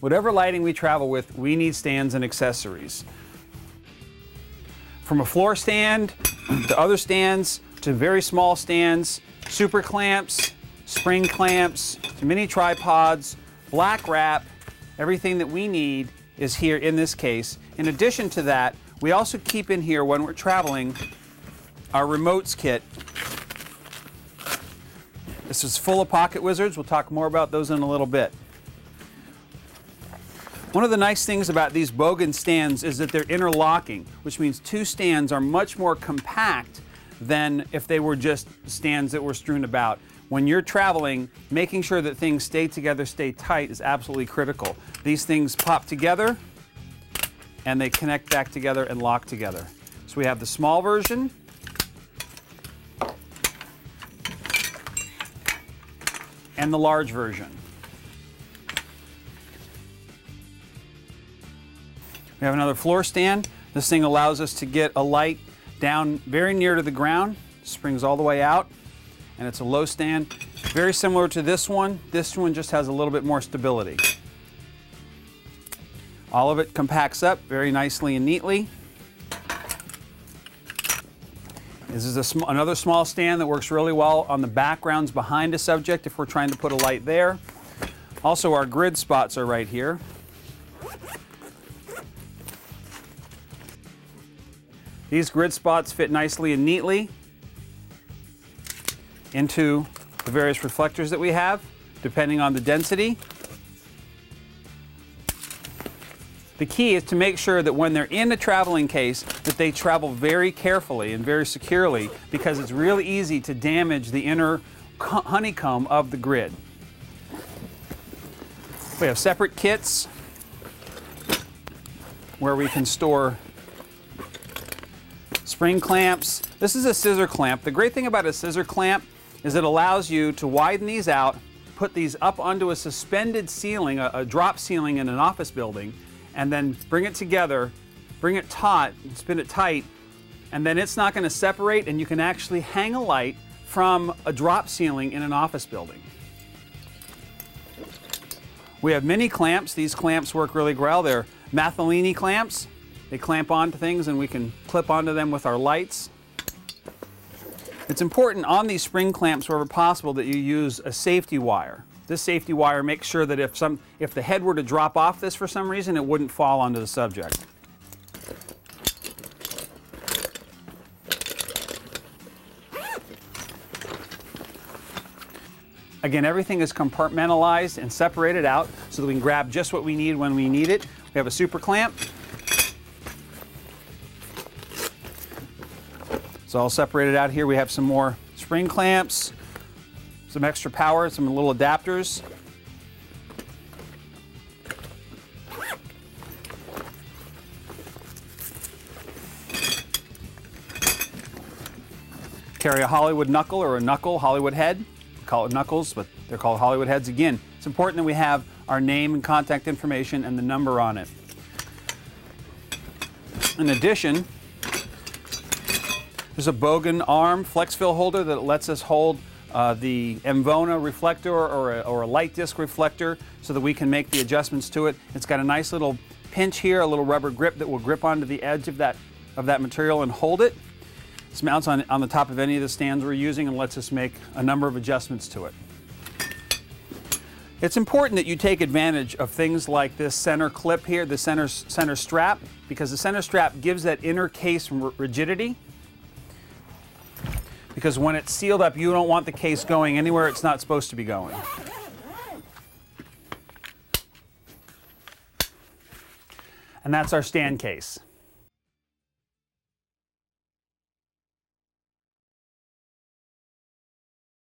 whatever lighting we travel with, we need stands and accessories. From a floor stand to other stands to very small stands, super clamps, spring clamps, to mini tripods, black wrap, everything that we need is here in this case. In addition to that, we also keep in here when we're traveling our remotes kit. This is full of PocketWizards. We'll talk more about those in a little bit. One of the nice things about these Bogen stands is that they're interlocking, which means two stands are much more compact than if they were just stands that were strewn about. When you're traveling, making sure that things stay together, stay tight is absolutely critical. These things pop together and they connect back together and lock together. So we have the small version. And the large version. We have another floor stand. This thing allows us to get a light down very near to the ground, springs all the way out, and it's a low stand. Very similar to this one. This one just has a little bit more stability. All of it compacts up very nicely and neatly. This is sm another small stand that works really well on the backgrounds behind a subject if we're trying to put a light there. Also, our grid spots are right here. These grid spots fit nicely and neatly into the various reflectors that we have, depending on the density. The key is to make sure that when they're in the traveling case that they travel very carefully and very securely because it's really easy to damage the inner honeycomb of the grid. We have separate kits where we can store spring clamps. This is a scissor clamp. The great thing about a scissor clamp is it allows you to widen these out, put these up onto a suspended ceiling, a, a drop ceiling in an office building, and then bring it together, bring it taut, spin it tight, and then it's not going to separate and you can actually hang a light from a drop ceiling in an office building. We have mini clamps. These clamps work really well. They're Matthellini clamps. They clamp onto things and we can clip onto them with our lights. It's important on these spring clamps wherever possible that you use a safety wire. This safety wire makes sure that if, some, if the head were to drop off this for some reason, it wouldn't fall onto the subject. Again, everything is compartmentalized and separated out so that we can grab just what we need when we need it. We have a super clamp. It's all separated out here. We have some more spring clamps, some extra power, some little adapters. Carry a Hollywood knuckle or a knuckle Hollywood head. Call it knuckles, but they're called Hollywood heads. Again, it's important that we have our name and contact information and the number on it. In addition, there's a Bogen arm flex fill holder that lets us hold uh, the Emvona reflector or a, or a light disc reflector so that we can make the adjustments to it. It's got a nice little pinch here, a little rubber grip that will grip onto the edge of that, of that material and hold it. This mounts on, on the top of any of the stands we're using and lets us make a number of adjustments to it. It's important that you take advantage of things like this center clip here, the center, center strap, because the center strap gives that inner case rigidity because when it's sealed up, you don't want the case going anywhere it's not supposed to be going. And that's our stand case.